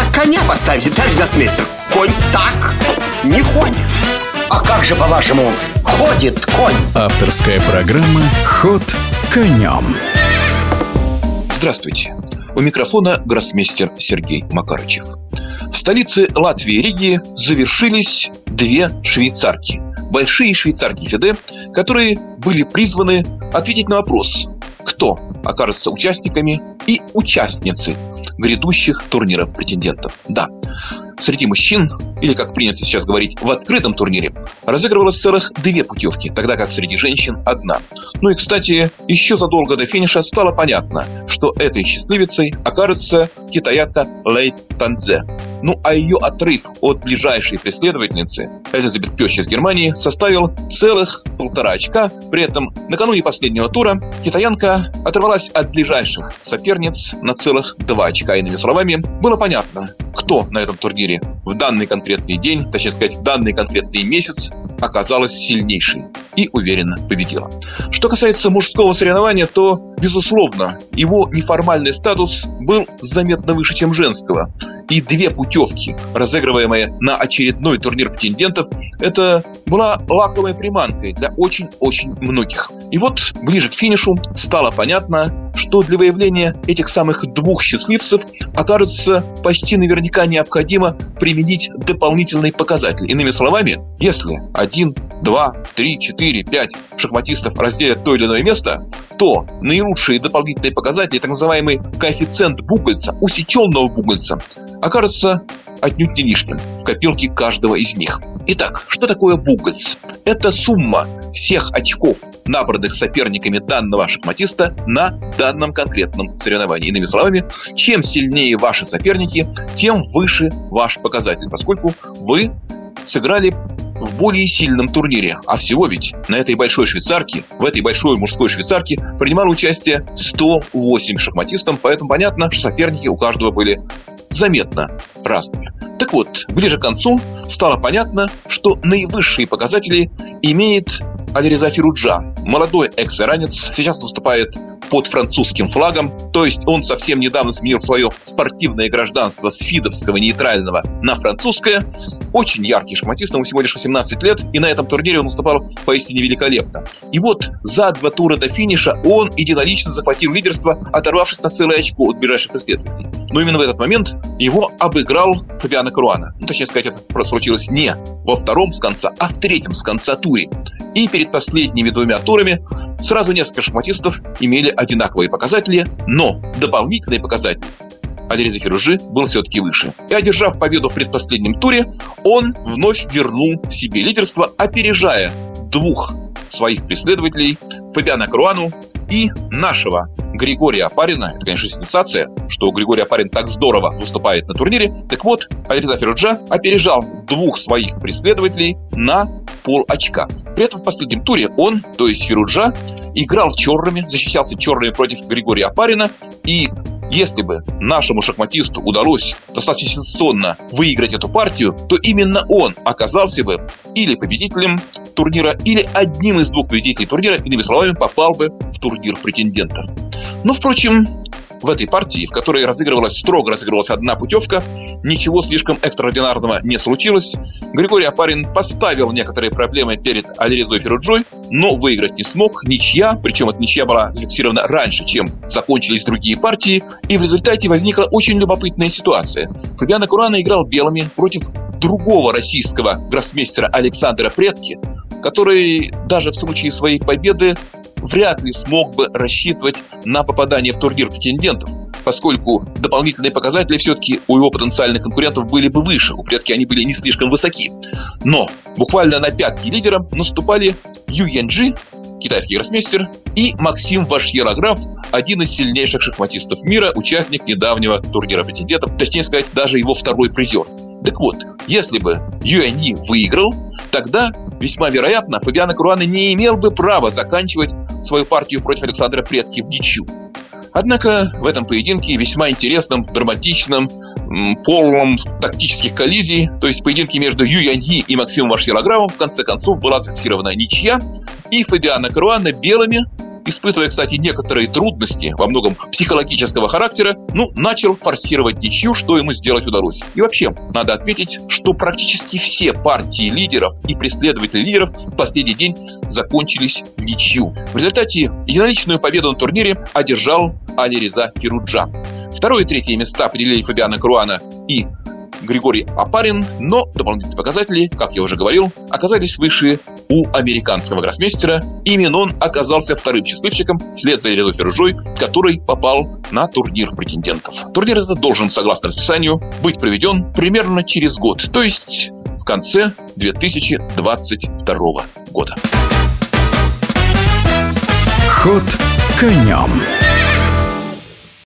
так коня поставите, товарищ гроссмейстер? Конь так не ходит. А как же, по-вашему, ходит конь? Авторская программа «Ход конем». Здравствуйте. У микрофона гроссмейстер Сергей Макарычев. В столице Латвии Риги завершились две швейцарки. Большие швейцарки Феде, которые были призваны ответить на вопрос, кто окажется участниками и участницы грядущих турниров претендентов. Да, среди мужчин, или как принято сейчас говорить, в открытом турнире, разыгрывалось целых две путевки, тогда как среди женщин одна. Ну и, кстати, еще задолго до финиша стало понятно, что этой счастливицей окажется китаятка Лей Танзе. Ну а ее отрыв от ближайшей преследовательницы, Элизабет Пёч из Германии, составил целых полтора очка. При этом накануне последнего тура китаянка оторвалась от ближайших соперниц на целых два очка. Иными словами, было понятно, кто на этом турнире в данный конкретный день, точнее сказать, в данный конкретный месяц оказалась сильнейшей и уверенно победила. Что касается мужского соревнования, то, безусловно, его неформальный статус был заметно выше, чем женского и две путевки, разыгрываемые на очередной турнир претендентов, это была лаковой приманкой для очень-очень многих. И вот ближе к финишу стало понятно, что для выявления этих самых двух счастливцев окажется почти наверняка необходимо применить дополнительный показатель. Иными словами, если один, два, три, четыре, пять шахматистов разделят то или иное место, то наилучшие дополнительные показатели, так называемый коэффициент бугольца, усеченного бугольца, окажется отнюдь не лишним в копилке каждого из них. Итак, что такое бугольц? Это сумма всех очков, набранных соперниками данного шахматиста на данном конкретном соревновании. Иными словами, чем сильнее ваши соперники, тем выше ваш показатель, поскольку вы сыграли в более сильном турнире. А всего ведь на этой большой швейцарке, в этой большой мужской швейцарке принимало участие 108 шахматистов, поэтому понятно, что соперники у каждого были заметно разными. Так вот, ближе к концу стало понятно, что наивысшие показатели имеет Алиреза Фируджа, молодой экс-иранец, сейчас выступает под французским флагом, то есть он совсем недавно сменил свое спортивное гражданство с фидовского нейтрального на французское. Очень яркий шахматист, ему всего лишь 18 лет, и на этом турнире он выступал поистине великолепно. И вот за два тура до финиша он единолично захватил лидерство, оторвавшись на целое очко от ближайших преследователей. Но именно в этот момент его обыграл Фабиано Каруана. Ну, точнее сказать, это случилось не во втором с конца, а в третьем с конца туре. И перед последними двумя турами сразу несколько шахматистов имели одинаковые показатели, но дополнительные показатели Алиреза Фиружи был все-таки выше. И одержав победу в предпоследнем туре, он вновь вернул себе лидерство, опережая двух своих преследователей Фабиана Круану и нашего Григория Апарина. Это, конечно, сенсация, что Григорий Апарин так здорово выступает на турнире. Так вот, Алиреза Фируджа опережал двух своих преследователей на пол очка. При этом в последнем туре он, то есть Фируджа, играл черными, защищался черными против Григория Апарина, и если бы нашему шахматисту удалось достаточно сенсационно выиграть эту партию, то именно он оказался бы или победителем турнира, или одним из двух победителей турнира, иными словами, попал бы в турнир претендентов. Но, впрочем, в этой партии, в которой разыгрывалась, строго разыгрывалась одна путевка, ничего слишком экстраординарного не случилось. Григорий Апарин поставил некоторые проблемы перед Алирезой Феруджой, но выиграть не смог. Ничья, причем эта ничья была зафиксирована раньше, чем закончились другие партии, и в результате возникла очень любопытная ситуация. Фабиано Курана играл белыми против другого российского гроссмейстера Александра Предки, который даже в случае своей победы вряд ли смог бы рассчитывать на попадание в турнир претендентов, поскольку дополнительные показатели все-таки у его потенциальных конкурентов были бы выше, у предки они были не слишком высоки. Но буквально на пятки лидера наступали Ю Янджи, китайский гроссмейстер, и Максим Вашьерограф, один из сильнейших шахматистов мира, участник недавнего турнира претендентов, точнее сказать, даже его второй призер. Так вот, если бы Юэньи выиграл, тогда весьма вероятно Фабиано Круана не имел бы права заканчивать свою партию против Александра Предки в ничью. Однако в этом поединке весьма интересном, драматичном, полном тактических коллизий, то есть поединке между Ю Яньи и Максимом Вашьерограммом, в конце концов была зафиксирована ничья, и Фабиано Каруана белыми испытывая, кстати, некоторые трудности, во многом психологического характера, ну, начал форсировать ничью, что ему сделать удалось. И вообще, надо отметить, что практически все партии лидеров и преследователи лидеров в последний день закончились ничью. В результате единоличную победу на турнире одержал Алиреза Кируджан. Второе и третье места определили Фабиана Круана и Григорий Апарин, но дополнительные показатели, как я уже говорил, оказались выше у американского гроссмейстера. Именно он оказался вторым счастливчиком вслед за Ильей Феружой, который попал на турнир претендентов. Турнир этот должен, согласно расписанию, быть проведен примерно через год, то есть в конце 2022 года. Ход конем.